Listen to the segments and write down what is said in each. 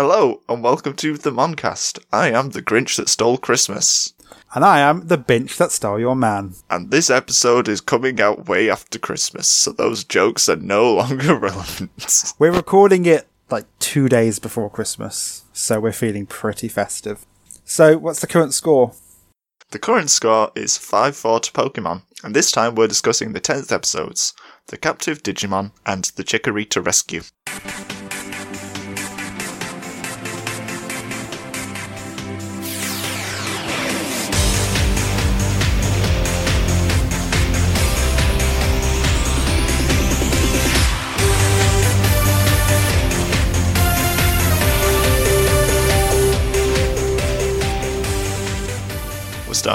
Hello, and welcome to the Moncast. I am the Grinch that stole Christmas. And I am the bench that stole your man. And this episode is coming out way after Christmas, so those jokes are no longer relevant. We're recording it like two days before Christmas, so we're feeling pretty festive. So, what's the current score? The current score is 5 4 to Pokemon, and this time we're discussing the 10th episodes The Captive Digimon and the Chikorita Rescue.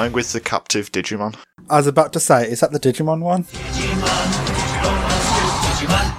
We're with the Captive Digimon. I was about to say, is that the Digimon one?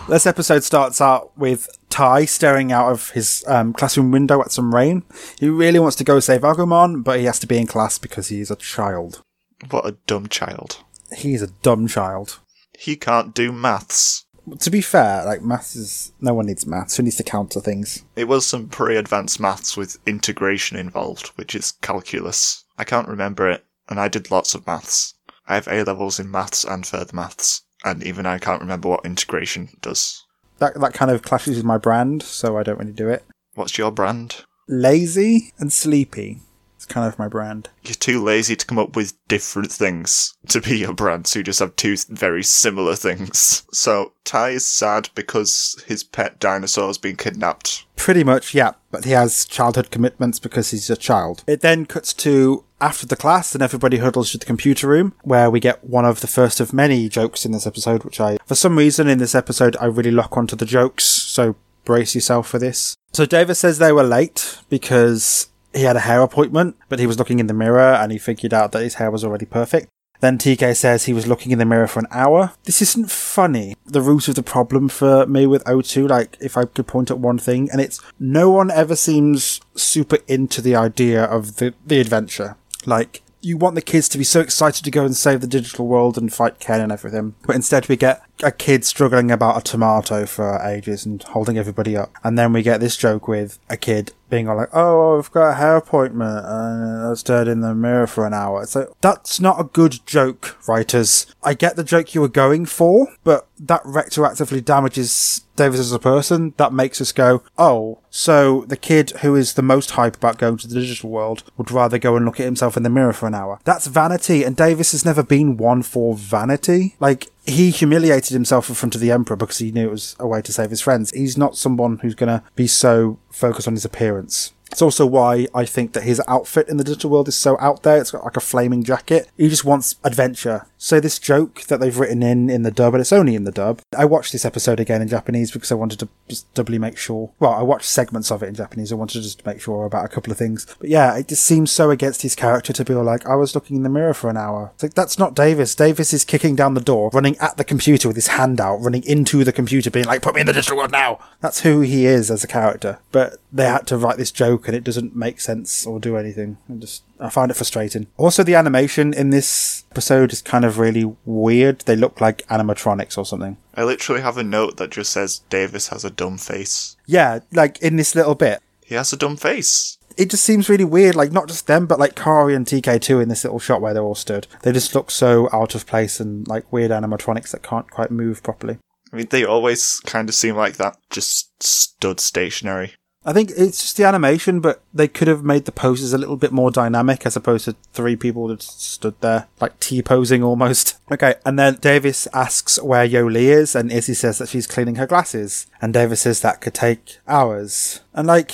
This episode starts out with Tai staring out of his um, classroom window at some rain. He really wants to go save Agumon, but he has to be in class because he's a child. What a dumb child. He's a dumb child. He can't do maths. To be fair, like maths is no one needs maths. Who needs to counter things? It was some pretty advanced maths with integration involved, which is calculus. I can't remember it, and I did lots of maths. I have A levels in maths and further maths, and even I can't remember what integration does. That that kind of clashes with my brand, so I don't really do it. What's your brand? Lazy and sleepy. It's kind of my brand. You're too lazy to come up with different things to be your brand, so you just have two very similar things. So, Tai is sad because his pet dinosaur's been kidnapped. Pretty much, yeah. But he has childhood commitments because he's a child. It then cuts to after the class and everybody huddles to the computer room where we get one of the first of many jokes in this episode, which I, for some reason in this episode, I really lock onto the jokes. So brace yourself for this. So Davis says they were late because he had a hair appointment, but he was looking in the mirror and he figured out that his hair was already perfect. Then TK says he was looking in the mirror for an hour. This isn't funny. The root of the problem for me with 02, like, if I could point at one thing, and it's no one ever seems super into the idea of the, the adventure. Like, you want the kids to be so excited to go and save the digital world and fight Ken and everything. But instead we get a kid struggling about a tomato for ages and holding everybody up. And then we get this joke with a kid being all like, oh, I've got a hair appointment and I stared in the mirror for an hour. So that's not a good joke, writers. I get the joke you were going for, but that retroactively damages Davis as a person. That makes us go, oh, so the kid who is the most hype about going to the digital world would rather go and look at himself in the mirror for an hour. That's vanity, and Davis has never been one for vanity. Like, he humiliated himself in front of the emperor because he knew it was a way to save his friends. He's not someone who's going to be so focused on his appearance. It's also why I think that his outfit in the digital world is so out there. It's got like a flaming jacket. He just wants adventure. So this joke that they've written in in the dub, and it's only in the dub. I watched this episode again in Japanese because I wanted to just doubly make sure. Well, I watched segments of it in Japanese. I wanted to just make sure about a couple of things. But yeah, it just seems so against his character to be like, I was looking in the mirror for an hour. It's like that's not Davis. Davis is kicking down the door, running at the computer with his hand out, running into the computer, being like, "Put me in the digital world now." That's who he is as a character. But they had to write this joke, and it doesn't make sense or do anything. I just I find it frustrating. Also, the animation in this episode is kind of really weird. They look like animatronics or something. I literally have a note that just says Davis has a dumb face. Yeah, like in this little bit. He has a dumb face. It just seems really weird, like not just them, but like Kari and TK2 in this little shot where they're all stood. They just look so out of place and like weird animatronics that can't quite move properly. I mean, they always kind of seem like that, just stood stationary. I think it's just the animation, but they could have made the poses a little bit more dynamic as opposed to three people that stood there, like T posing almost. Okay, and then Davis asks where Yoli is, and Izzy says that she's cleaning her glasses. And Davis says that could take hours. And like,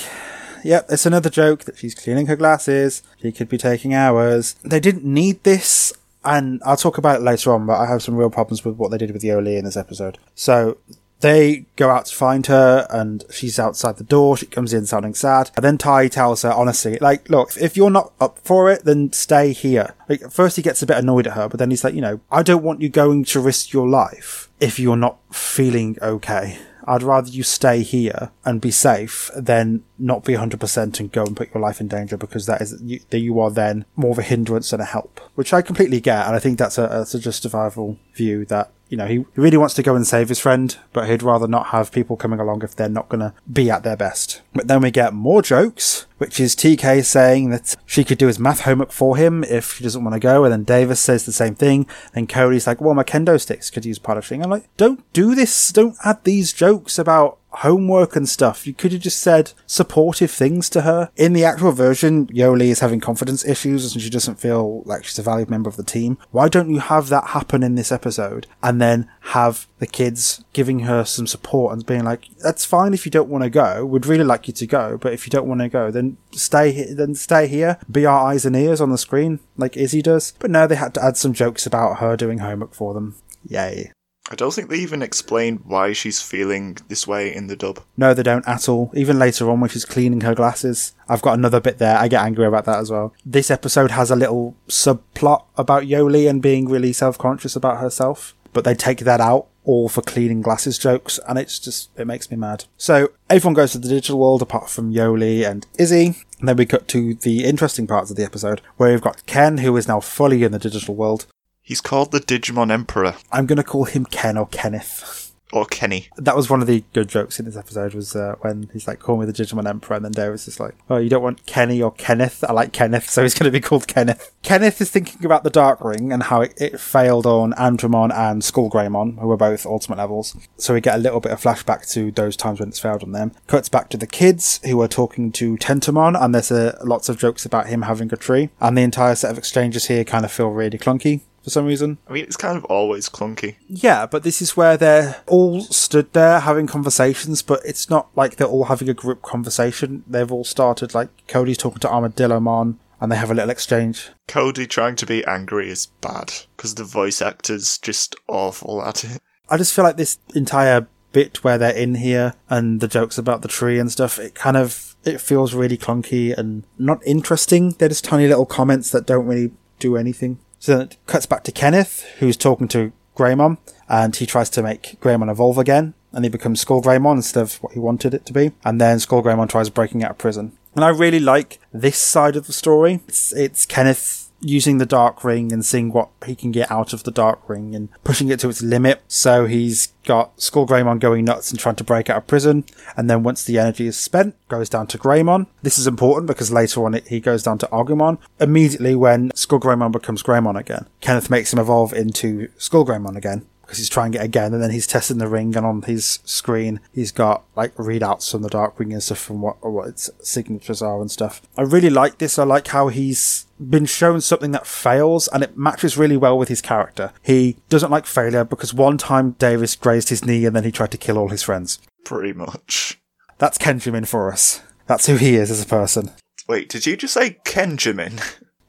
yep, it's another joke that she's cleaning her glasses. She could be taking hours. They didn't need this. And I'll talk about it later on, but I have some real problems with what they did with Yoli in this episode. So they go out to find her and she's outside the door. She comes in sounding sad. And then Tai tells her, honestly, like, look, if you're not up for it, then stay here. Like, at first he gets a bit annoyed at her, but then he's like, you know, I don't want you going to risk your life if you're not feeling okay. I'd rather you stay here and be safe than not be 100% and go and put your life in danger because that is that you are then more of a hindrance than a help, which I completely get, and I think that's a, that's a justifiable view that you know, he really wants to go and save his friend, but he'd rather not have people coming along if they're not going to be at their best. But then we get more jokes, which is TK saying that she could do his math homework for him if she doesn't want to go, and then Davis says the same thing, and Cody's like, well, my kendo sticks could use polishing. I'm like, don't do this, don't add these jokes about homework and stuff. You could have just said supportive things to her. In the actual version, Yoli is having confidence issues and she doesn't feel like she's a valued member of the team. Why don't you have that happen in this episode and then have the kids giving her some support and being like, that's fine if you don't want to go. We'd really like you to go, but if you don't want to go, then stay here, then stay here, be our eyes and ears on the screen like Izzy does. But no, they had to add some jokes about her doing homework for them. Yay. I don't think they even explain why she's feeling this way in the dub. No, they don't at all. Even later on, when she's cleaning her glasses, I've got another bit there. I get angry about that as well. This episode has a little subplot about Yoli and being really self conscious about herself, but they take that out all for cleaning glasses jokes, and it's just, it makes me mad. So everyone goes to the digital world apart from Yoli and Izzy. And then we cut to the interesting parts of the episode, where we've got Ken, who is now fully in the digital world, He's called the Digimon Emperor, I'm going to call him Ken or Kenneth. or Kenny. That was one of the good jokes in this episode was uh, when he's like, call me the Digimon Emperor, and then Davis is like, oh, you don't want Kenny or Kenneth? I like Kenneth, so he's going to be called Kenneth. Kenneth is thinking about the Dark Ring and how it, it failed on Andromon and Skullgreymon, who were both ultimate levels. So we get a little bit of flashback to those times when it's failed on them. Cuts back to the kids who are talking to Tentomon, and there's uh, lots of jokes about him having a tree. And the entire set of exchanges here kind of feel really clunky for some reason. I mean, it's kind of always clunky. Yeah, but this is where they're all stood there having conversations, but it's not like they're all having a group conversation. They've all started like Cody's talking to Armadillomon, and they have a little exchange. Cody trying to be angry is bad because the voice actor's just awful at it. I just feel like this entire bit where they're in here and the jokes about the tree and stuff, it kind of it feels really clunky and not interesting. They're just tiny little comments that don't really do anything. So then it cuts back to Kenneth, who's talking to Greymon, and he tries to make Greymon evolve again, and he becomes Skull Greymon instead of what he wanted it to be. And then Skull Greymon tries breaking out of prison. And I really like this side of the story. It's, it's Kenneth using the Dark Ring and seeing what he can get out of the Dark Ring and pushing it to its limit. So he's got Skull Greymon going nuts and trying to break out of prison. And then once the energy is spent, goes down to Greymon. This is important because later on it, he goes down to Agumon. Immediately when Skull Greymon becomes Greymon again, Kenneth makes him evolve into Skull Greymon again because he's trying it again and then he's testing the ring and on his screen he's got like readouts from the dark ring and stuff from what what its signatures are and stuff. I really like this. I like how he's been shown something that fails and it matches really well with his character. He doesn't like failure because one time Davis grazed his knee and then he tried to kill all his friends. Pretty much. That's Kenjamin for us. That's who he is as a person. Wait, did you just say Kenjamin?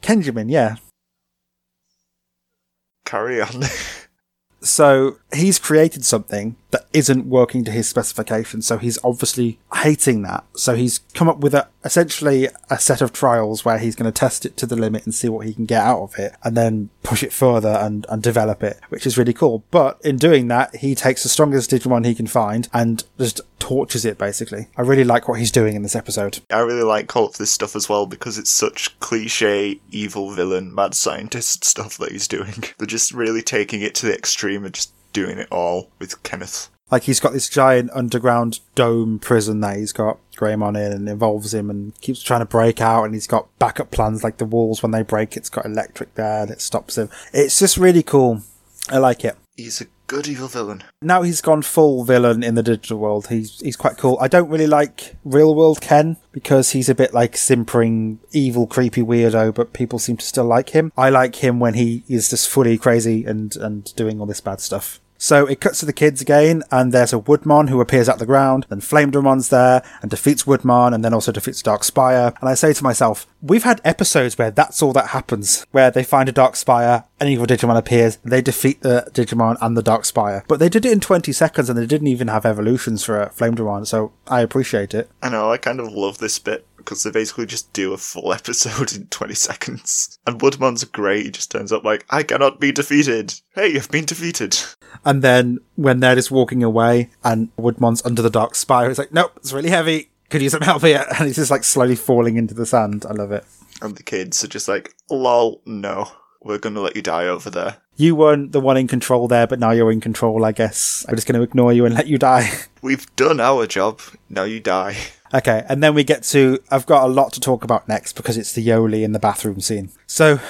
Kenjamin, yeah. Carry on. So he's created something that isn't working to his specifications. So he's obviously hating that. So he's come up with a, essentially a set of trials where he's going to test it to the limit and see what he can get out of it and then push it further and, and develop it, which is really cool. But in doing that, he takes the strongest Digimon he can find and just tortures it basically. I really like what he's doing in this episode. I really like all of this stuff as well because it's such cliche evil villain mad scientist stuff that he's doing. They're just really taking it to the extreme and just doing it all with Kenneth. Like he's got this giant underground dome prison that he's got Greymon in and involves him and keeps trying to break out and he's got backup plans like the walls when they break it's got electric there and it stops him. It's just really cool. I like it. He's a good evil villain. Now he's gone full villain in the digital world. He's he's quite cool. I don't really like real world Ken because he's a bit like simpering, evil, creepy weirdo, but people seem to still like him. I like him when he is just fully crazy and and doing all this bad stuff. So it cuts to the kids again, and there's a Woodmon who appears at the ground, then Flamedramon's there, and defeats Woodmon, and then also defeats Dark Spire. And I say to myself, we've had episodes where that's all that happens, where they find a Dark Spire, an evil Digimon appears, they defeat the Digimon and the Dark Spire. But they did it in 20 seconds, and they didn't even have evolutions for Flamedramon, so I appreciate it. I know, I kind of love this bit because they basically just do a full episode in 20 seconds. And Woodmon's great, he just turns up like, I cannot be defeated. Hey, you've been defeated. And then when they're just walking away, and Woodmon's under the Dark Spire, he's like, nope, it's really heavy. Could use some help here. And he's just like slowly falling into the sand. I love it. And the kids are just like, lol, no, we're gonna let you die over there. You weren't the one in control there, but now you're in control, I guess. I'm just going to ignore you and let you die. We've done our job, now you die. Okay, and then we get to. I've got a lot to talk about next because it's the Yoli in the bathroom scene. So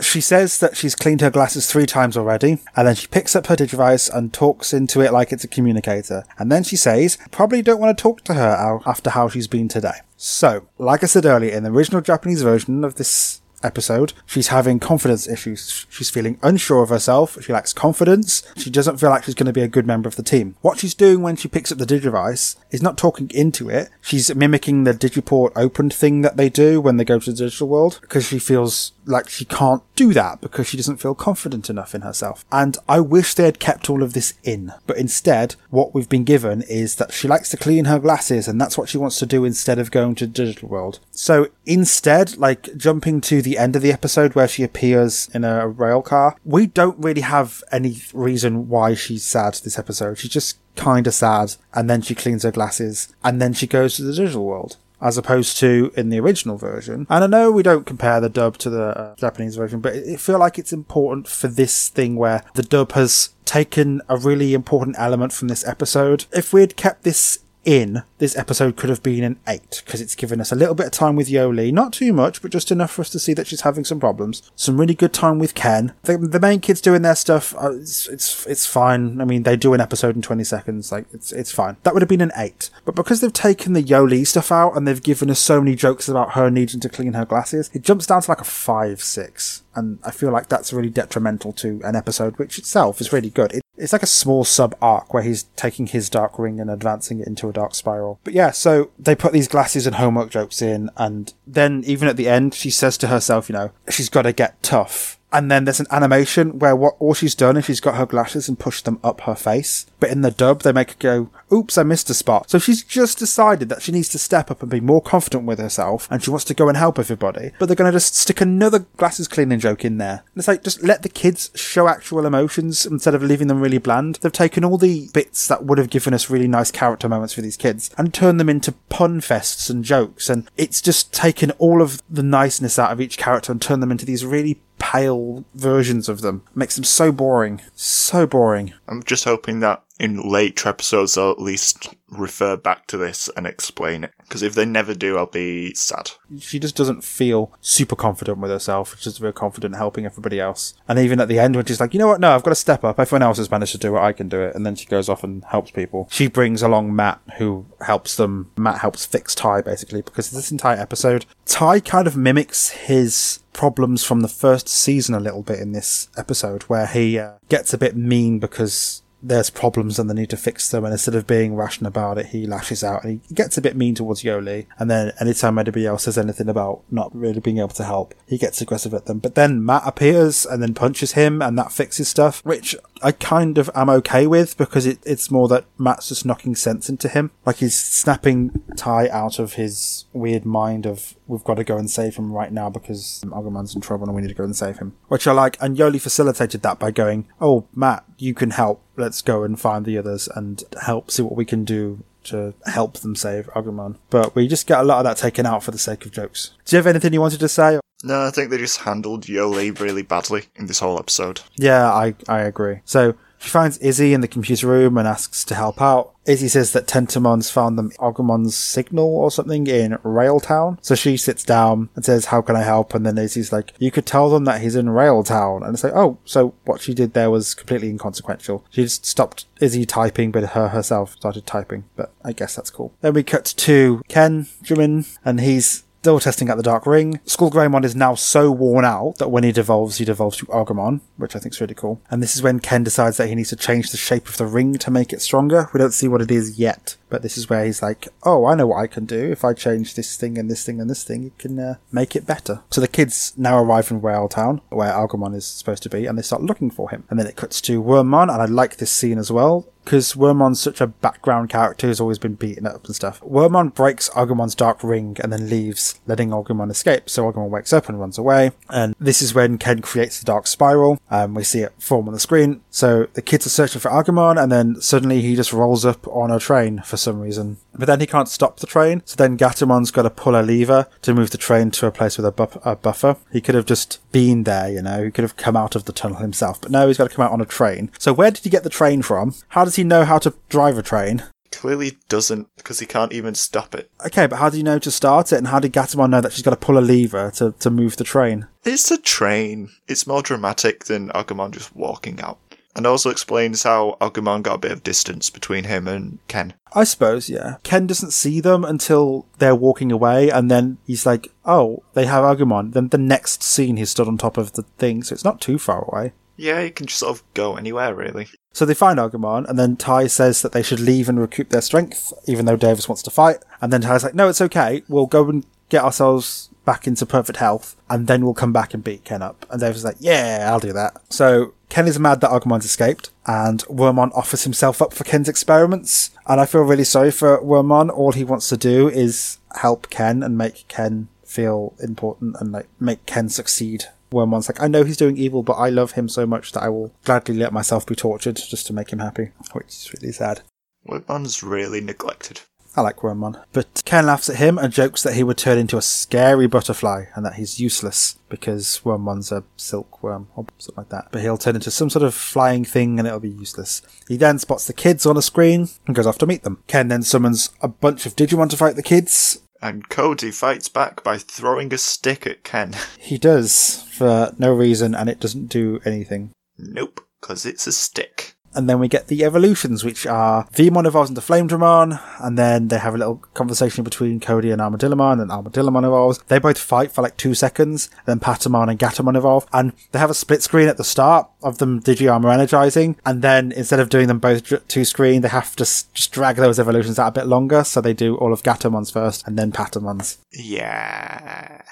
she says that she's cleaned her glasses three times already, and then she picks up her device and talks into it like it's a communicator. And then she says, probably don't want to talk to her after how she's been today. So, like I said earlier, in the original Japanese version of this episode, she's having confidence issues. She's feeling unsure of herself. She lacks confidence. She doesn't feel like she's going to be a good member of the team. What she's doing when she picks up the Digivice is not talking into it. She's mimicking the Digiport opened thing that they do when they go to the digital world because she feels like she can't do that because she doesn't feel confident enough in herself. And I wish they had kept all of this in. But instead, what we've been given is that she likes to clean her glasses and that's what she wants to do instead of going to the digital world. So instead, like jumping to the end of the episode where she appears in a rail car, we don't really have any reason why she's sad this episode. She's just kind of sad and then she cleans her glasses and then she goes to the digital world as opposed to in the original version. And I know we don't compare the dub to the uh, Japanese version, but it feel like it's important for this thing where the dub has taken a really important element from this episode. If we had kept this in, this episode could have been an 8 because it's given us a little bit of time with Yoli, not too much, but just enough for us to see that she's having some problems. Some really good time with Ken. The, the main kids doing their stuff, uh, it's, it's it's fine. I mean, they do an episode in 20 seconds, like it's it's fine. That would have been an 8. But because they've taken the Yoli stuff out and they've given us so many jokes about her needing to clean her glasses, it jumps down to like a 5 6 and I feel like that's really detrimental to an episode, which itself is really good. It, it's like a small sub arc where he's taking his dark ring and advancing it into a dark spiral. But yeah, so they put these glasses and homework jokes in, and then even at the end, she says to herself, you know, she's got to get tough and then there's an animation where what all she's done is she's got her glasses and pushed them up her face. But in the dub, they make her go, "Oops, I missed a spot." So she's just decided that she needs to step up and be more confident with herself, and she wants to go and help everybody. But they're going to just stick another glasses cleaning joke in there. And it's like just let the kids show actual emotions instead of leaving them really bland. They've taken all the bits that would have given us really nice character moments for these kids and turned them into pun fests and jokes. And it's just taken all of the niceness out of each character and turned them into these really pale versions of them. Makes them so boring. So boring. I'm just hoping that in later episodes they'll at least refer back to this and explain it. Because if they never do, I'll be sad. She just doesn't feel super confident with herself. She's just very confident helping everybody else. And even at the end, when she's like, you know what? No, I've got to step up. Everyone else has managed to do it. I can do it. And then she goes off and helps people. She brings along Matt, who helps them. Matt helps fix Tai, basically, because this entire episode, Tai kind of mimics his problems from the first season a little bit in this episode, where he uh, gets a bit mean because there's problems and they need to fix them. And instead of being rational about it, he lashes out and he gets a bit mean towards Yoli. And then anytime anybody else says anything about not really being able to help, he gets aggressive at them. But then Matt appears and then punches him and that fixes stuff, which I kind of am okay with because it, it's more that Matt's just knocking sense into him. Like he's snapping Tai out of his weird mind of we've got to go and save him right now because Agumon's in trouble and we need to go and save him. Which I like. And Yoli facilitated that by going, Oh, Matt, you can help. Let's go and find the others and help see what we can do to help them save Agumon. But we just get a lot of that taken out for the sake of jokes. Do you have anything you wanted to say? No, I think they just handled Yoli really badly in this whole episode. Yeah, I, I agree. So she finds Izzy in the computer room and asks to help out. Izzy says that Tentomon's found them Agumon's signal or something in Railtown. So she sits down and says, How can I help? And then Izzy's like, You could tell them that he's in Railtown. And it's like, Oh, so what she did there was completely inconsequential. She just stopped Izzy typing, but her herself started typing. But I guess that's cool. Then we cut to Ken Jimin, and he's still testing out the Dark Ring. Skullgreymon is now so worn out that when he devolves, he devolves to Agumon, which I think is really cool. And this is when Ken decides that he needs to change the shape of the ring to make it stronger. We don't see what it is yet, but this is where he's like, oh, I know what I can do. If I change this thing and this thing and this thing, it can uh, make it better. So the kids now arrive in Rail Town, where Agumon is supposed to be, and they start looking for him. And then it cuts to Wormmon, and I like this scene as well because Wormmon's such a background character who's always been beaten up and stuff. Wormmon breaks Agumon's dark ring and then leaves, letting Agumon escape. So Agumon wakes up and runs away. And this is when Ken creates the dark spiral. Um, we see it form on the screen. So the kids are searching for Agumon and then suddenly he just rolls up on a train for some reason. But then he can't stop the train, so then Gatomon's got to pull a lever to move the train to a place with a, buff- a buffer. He could have just been there, you know, he could have come out of the tunnel himself, but no, he's got to come out on a train. So where did he get the train from? How does he know how to drive a train? Clearly doesn't, because he can't even stop it. Okay, but how do you know to start it, and how did Gatomon know that she's got to pull a lever to, to move the train? It's a train. It's more dramatic than Agumon just walking out. And also explains how Agumon got a bit of distance between him and Ken. I suppose, yeah. Ken doesn't see them until they're walking away, and then he's like, oh, they have Agumon. Then the next scene, he's stood on top of the thing, so it's not too far away. Yeah, he can just sort of go anywhere, really. So they find Agumon, and then Tai says that they should leave and recoup their strength, even though Davis wants to fight. And then Tai's like, no, it's okay. We'll go and get ourselves back into perfect health, and then we'll come back and beat Ken up. And Davis is like, yeah, I'll do that. So Ken is mad that Agumon's escaped, and Wormmon offers himself up for Ken's experiments. And I feel really sorry for Wormmon. All he wants to do is help Ken and make Ken feel important and like make Ken succeed. Wormmon's like, I know he's doing evil, but I love him so much that I will gladly let myself be tortured just to make him happy, which is really sad. Wormmon's really neglected. I like Wormmon. But Ken laughs at him and jokes that he would turn into a scary butterfly and that he's useless because Wormmon's a silkworm or something like that. But he'll turn into some sort of flying thing and it'll be useless. He then spots the kids on a screen and goes off to meet them. Ken then summons a bunch of Digimon to fight the kids. And Cody fights back by throwing a stick at Ken. He does for no reason and it doesn't do anything. Nope, because it's a stick. And then we get the evolutions, which are Veemon evolves into Flame Dramon, and then they have a little conversation between Cody and Armadillomon, and Armadillomon evolves. They both fight for like two seconds, then Patamon and Gatomon evolve, and they have a split screen at the start of them Digi-Armor energizing, and then instead of doing them both two screen, they have to just drag those evolutions out a bit longer, so they do all of Gatomon's first, and then Patamon's. Yeah.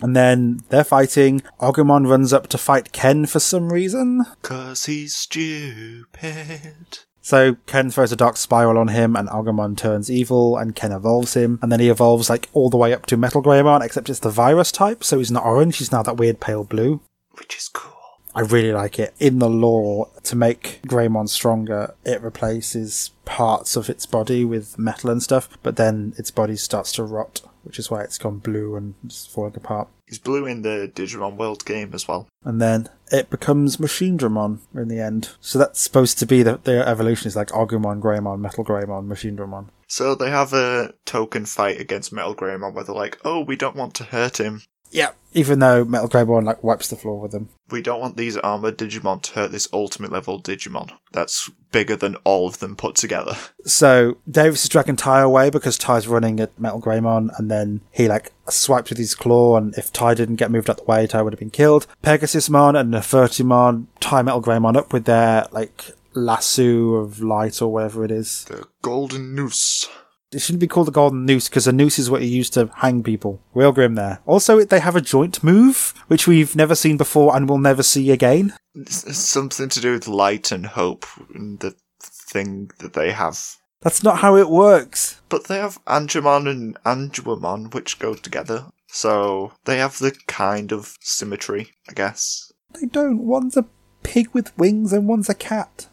And then they're fighting. Agumon runs up to fight Ken for some reason. Cause he's stupid. So Ken throws a dark spiral on him, and Agumon turns evil, and Ken evolves him, and then he evolves like all the way up to Metal Greymon, except it's the virus type, so he's not orange, he's now that weird pale blue. Which is cool. I really like it. In the lore, to make Greymon stronger, it replaces parts of its body with metal and stuff, but then its body starts to rot, which is why it's gone blue and it's falling apart. He's blue in the Digimon World game as well. And then it becomes Machine Dramon in the end. So that's supposed to be the, the evolution is like Agumon, Greymon, Metal Greymon, Machine Dramon. So they have a token fight against Metal Greymon where they're like, oh, we don't want to hurt him. Yeah. Even though Metal Greymon like wipes the floor with them. We don't want these armored Digimon to hurt this ultimate level Digimon. That's bigger than all of them put together. So Davis is dragging Tai away because Tai's running at Metal Greymon, and then he like swipes with his claw, and if Tai didn't get moved out the way, Tai would have been killed. Pegasusmon and Nefertimon tie Metal Greymon up with their like lasso of light or whatever it is. The Golden Noose. It shouldn't be called a golden noose because a noose is what you use to hang people. Real grim there. Also, they have a joint move, which we've never seen before and will never see again. It's something to do with light and hope and the thing that they have. That's not how it works. But they have Angemon and Angemon, which go together. So they have the kind of symmetry, I guess. They don't. One's a pig with wings and one's a cat.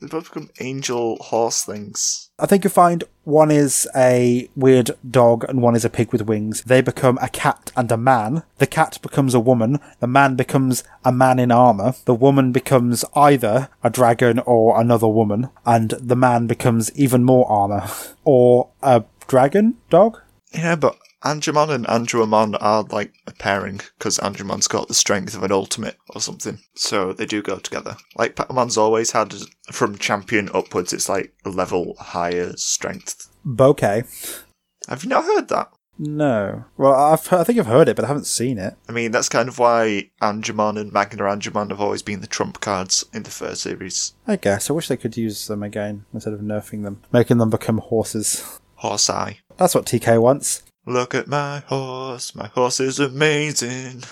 They both become angel horse things. I think you'll find one is a weird dog and one is a pig with wings. They become a cat and a man. The cat becomes a woman. The man becomes a man in armor. The woman becomes either a dragon or another woman. And the man becomes even more armor. Or a dragon dog? Yeah, but Angemon and Angemon are like a pairing because Angemon's got the strength of an ultimate or something. So they do go together. Like Patamon's always had from champion upwards, it's like a level higher strength. Bouquet. Have you not heard that? No. Well, I've, I think I've heard it, but I haven't seen it. I mean, that's kind of why Angemon and Magna Angemon have always been the trump cards in the first series. I guess. I wish they could use them again instead of nerfing them, making them become horses. Horse Eye. That's what TK wants. Look at my horse. My horse is amazing.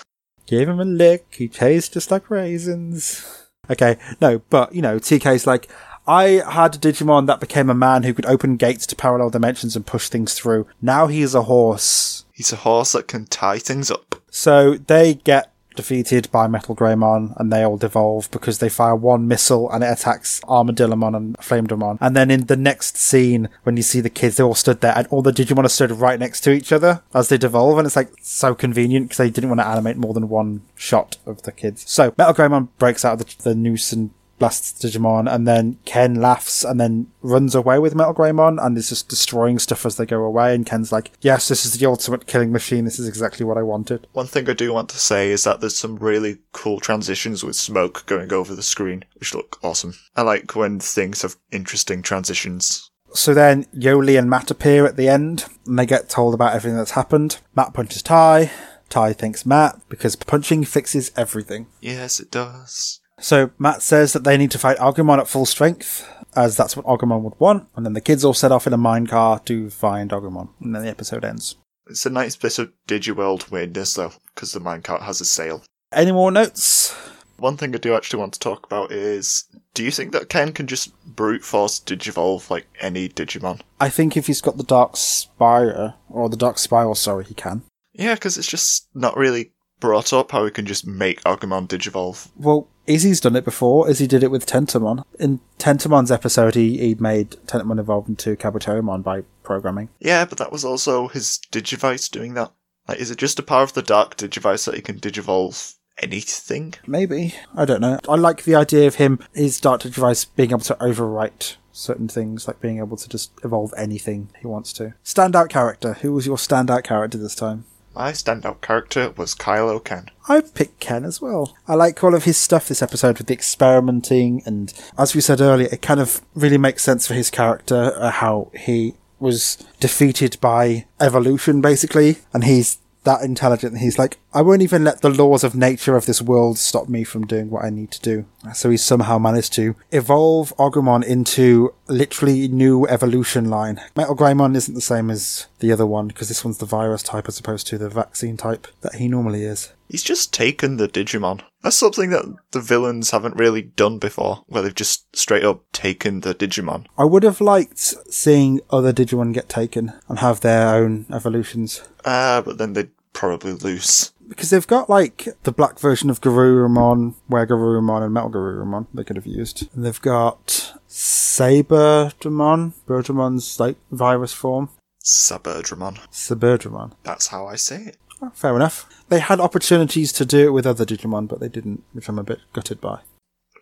Give him a lick. He tastes just like raisins. Okay, no, but you know, TK's like, I had a Digimon that became a man who could open gates to parallel dimensions and push things through. Now he is a horse. He's a horse that can tie things up. So they get defeated by Metal Greymon and they all devolve because they fire one missile and it attacks Armadillomon and Flamedramon. And then in the next scene, when you see the kids, they all stood there and all the Digimon are stood right next to each other as they devolve. And it's like so convenient because they didn't want to animate more than one shot of the kids. So Metal Greymon breaks out of the, the noose and blasts Digimon, and then Ken laughs and then runs away with Metal Greymon and is just destroying stuff as they go away. And Ken's like, "Yes, this is the ultimate killing machine. This is exactly what I wanted." One thing I do want to say is that there's some really cool transitions with smoke going over the screen, which look awesome. I like when things have interesting transitions. So then Yoli and Matt appear at the end, and they get told about everything that's happened. Matt punches Tai. Tai thinks Matt because punching fixes everything. Yes, it does. So Matt says that they need to fight Agumon at full strength, as that's what Agumon would want, and then the kids all set off in a mine car to find Agumon, and then the episode ends. It's a nice bit of Digiworld weirdness, though, because the minecart has a sail. Any more notes? One thing I do actually want to talk about is do you think that Ken can just brute force Digivolve like any Digimon? I think if he's got the Dark Spire, or the Dark Spiral, sorry, he can. Yeah, because it's just not really brought up how he can just make Agumon Digivolve. Well, Izzy's done it before. Izzy did it with Tentomon. In Tentomon's episode, he, he made Tentomon evolve into Kabuterimon by programming. Yeah, but that was also his Digivice doing that. Like, is it just a power of the Dark Digivice that he can Digivolve anything? Maybe. I don't know. I like the idea of him, his Dark Digivice, being able to overwrite certain things, like being able to just evolve anything he wants to. Standout character. Who was your standout character this time? My standout character was Kylo Ken. I picked Ken as well. I like all of his stuff this episode with the experimenting, and as we said earlier, it kind of really makes sense for his character, uh, how he was defeated by evolution, basically, and he's that intelligent. He's like, I won't even let the laws of nature of this world stop me from doing what I need to do. So he somehow managed to evolve Agumon into literally new evolution line. Metal Greymon isn't the same as the other one because this one's the virus type as opposed to the vaccine type that he normally is. He's just taken the Digimon. That's something that the villains haven't really done before, where they've just straight up taken the Digimon. I would have liked seeing other Digimon get taken and have their own evolutions. Ah, uh, but then they'd probably lose. Because they've got like the black version of Garurumon, where Garurumon and Metal Garurumon they could have used. And they've got Saberdramon, Birdramon's like virus form. Saberdramon. Saberdramon. That's how I say it. Fair enough. They had opportunities to do it with other Digimon, but they didn't, which I'm a bit gutted by.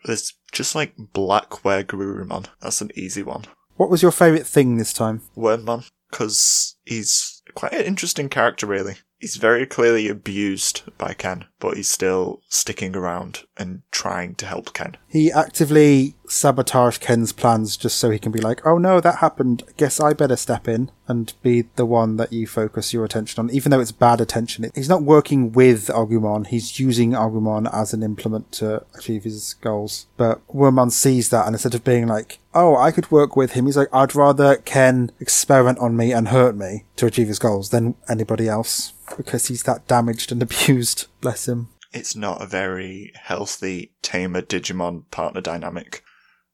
There's just like Black Were Garurumon. That's an easy one. What was your favourite thing this time? Wormmon, because he's quite an interesting character, really. He's very clearly abused by Ken, but he's still sticking around and trying to help Ken. He actively sabotaged Ken's plans just so he can be like, oh no, that happened. Guess I better step in and be the one that you focus your attention on, even though it's bad attention. He's not working with Agumon, he's using Agumon as an implement to achieve his goals. But Wormmon sees that and instead of being like, oh, I could work with him, he's like, I'd rather Ken experiment on me and hurt me to achieve his goals than anybody else because he's that damaged and abused. Bless him. It's not a very healthy tamer Digimon partner dynamic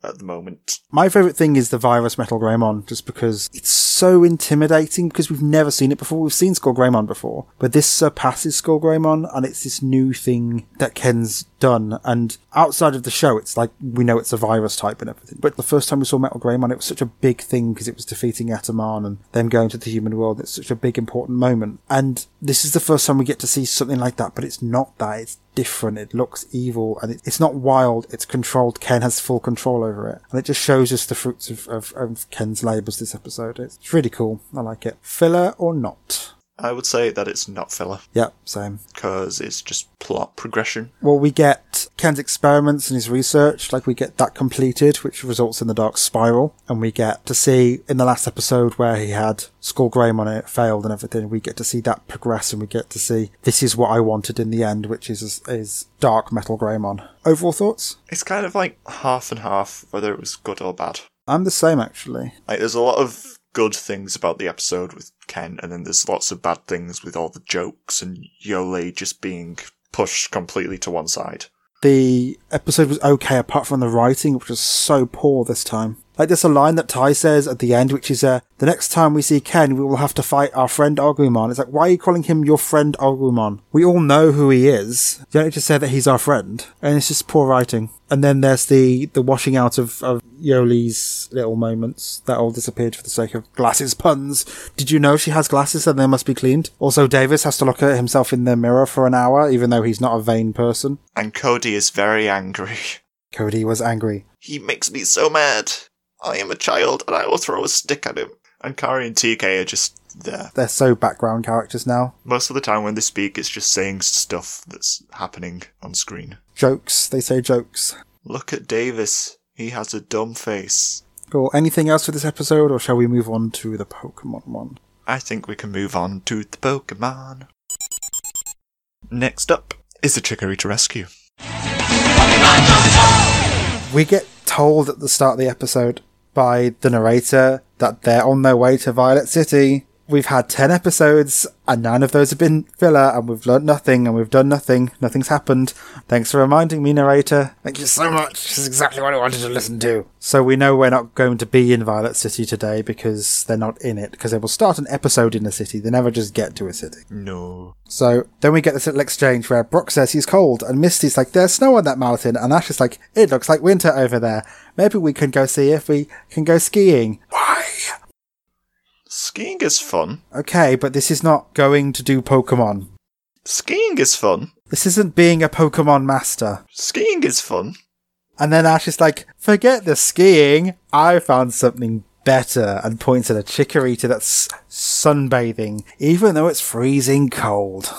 at the moment. My favourite thing is the virus Metal Greymon, just because it's so intimidating because we've never seen it before. We've seen Skull Greymon before, but this surpasses Skull Greymon and it's this new thing that Ken's done. And outside of the show, it's like we know it's a virus type and everything. But the first time we saw Metal Greymon, it was such a big thing because it was defeating Etemon and them going to the human world. It's such a big, important moment. And this is the first time we get to see something like that, but it's not that. It's different. It looks evil and it, it's not wild. It's controlled. Ken has full control over it. And it just shows us the fruits of, of, of Ken's labours this episode. It's really cool. I like it. Filler or not? I would say that it's not filler. Yep, same. Because it's just plot progression. Well, we get Ken's experiments and his research, like we get that completed, which results in the Dark Spiral. And we get to see in the last episode where he had Skull Greymon and it failed and everything, we get to see that progress and we get to see this is what I wanted in the end, which is, is Dark Metal Greymon. Overall thoughts? It's kind of like half and half, whether it was good or bad. I'm the same actually. Like, there's a lot of good things about the episode with Ken, and then there's lots of bad things with all the jokes and Yole just being pushed completely to one side. The episode was okay apart from the writing, which was so poor this time. Like there's a line that Tai says at the end, which is, uh, the next time we see Ken, we will have to fight our friend Agumon. It's like, why are you calling him your friend Agumon? We all know who he is. You don't need to say that he's our friend. And it's just poor writing. And then there's the, the washing out of, of Yoli's little moments that all disappeared for the sake of glasses puns. Did you know she has glasses and they must be cleaned? Also, Davis has to look at himself in the mirror for an hour, even though he's not a vain person. And Cody is very angry. Cody was angry. He makes me so mad. I am a child and I will throw a stick at him. And Kari and TK are just there. They're so background characters now. Most of the time when they speak, it's just saying stuff that's happening on screen. Jokes. They say jokes. Look at Davis. He has a dumb face. Cool. Anything else for this episode, or shall we move on to the Pokemon one? I think we can move on to the Pokemon. Next up is the Chikorita Rescue. We get told at the start of the episode by the narrator that they're on their way to Violet City. We've had 10 episodes and nine of those have been filler and we've learnt nothing and we've done nothing. Nothing's happened. Thanks for reminding me, narrator. Thank you so much. This is exactly what I wanted to listen to. So we know we're not going to be in Violet City today because they're not in it because they will start an episode in a city. They never just get to a city. No. So then we get this little exchange where Brock says he's cold and Misty's like, there's snow on that mountain. And Ash is like, it looks like winter over there. Maybe we can go see if we can go skiing. Why? Skiing is fun. Okay, but this is not going to do Pokemon. Skiing is fun. This isn't being a Pokemon master. Skiing is fun. And then Ash is like, forget the skiing. I found something better and points at a Chikorita that's sunbathing, even though it's freezing cold.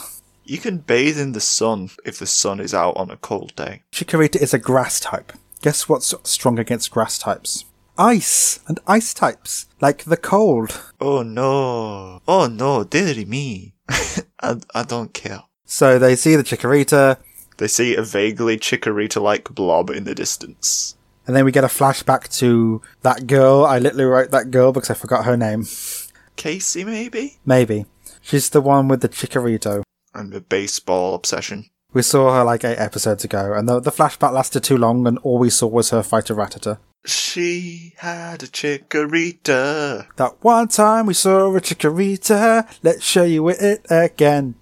You can bathe in the sun if the sun is out on a cold day. Chikorita is a grass type. Guess what's strong against grass types? Ice and ice types, like the cold. Oh no. Oh no, dearie me. I, I don't care. So they see the Chikorita, They see a vaguely Chikorita like blob in the distance. and then we get a flashback to that girl. I literally wrote that girl because I forgot her name. Casey, maybe? Maybe. She's the one with the Chikorita. And the baseball obsession. We saw her like eight episodes ago, and the, the flashback lasted too long, and all we saw was her fight a Rattata. She had a Chikorita. That one time we saw a Chikorita, let's show you it again.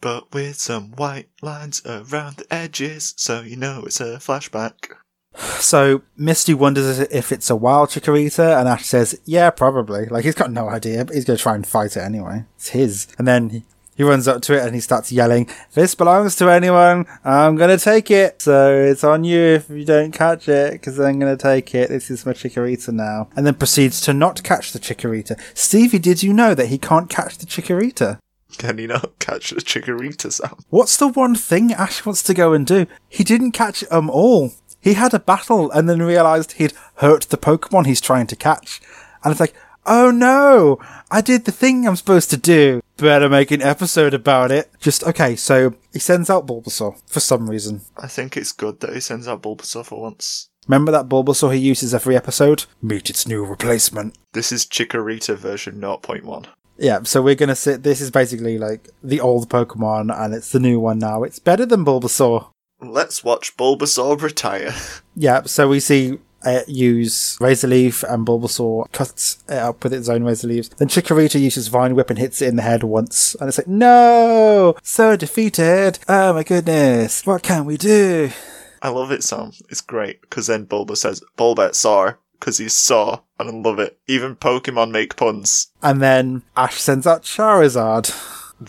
But with some white lines around the edges, so you know it's a flashback. So Misty wonders if it's a wild Chikorita, and Ash says, "Yeah, probably." Like he's got no idea, but he's gonna try and fight it anyway. It's his. And then he, runs up to it and he starts yelling, this belongs to anyone, I'm gonna take it. So it's on you if you don't catch it, because I'm gonna take it. This is my Chikorita now." And then proceeds to not catch the Chikorita. Stevie, did you know that he can't catch the Chikorita? Can he not catch the Chikorita sound? What's the one thing Ash wants to go and do? He didn't catch them all. He had a battle and then realized he'd hurt the Pokemon he's trying to catch. And it's like, oh no, I did the thing I'm supposed to do. Better make an episode about it. Just, okay, so he sends out Bulbasaur for some reason. I think it's good that he sends out Bulbasaur for once. Remember that Bulbasaur he uses every episode? Meet its new replacement. This is Chikorita version 0.1. Yeah, so we're gonna sit, this is basically like the old Pokemon and it's the new one now. It's better than Bulbasaur. Let's watch Bulbasaur retire. Yeah, so we see it use Razor Leaf and Bulbasaur cuts it up with its own Razor Leaves. Then Chikorita uses Vine Whip and hits it in the head once. And it's like, no! So defeated! Oh my goodness! What can we do? I love it, Sam. It's great, because then Bulba says, Bulbasaur, because he's saw, and I love it. Even Pokemon make puns, And then Ash sends out Charizard.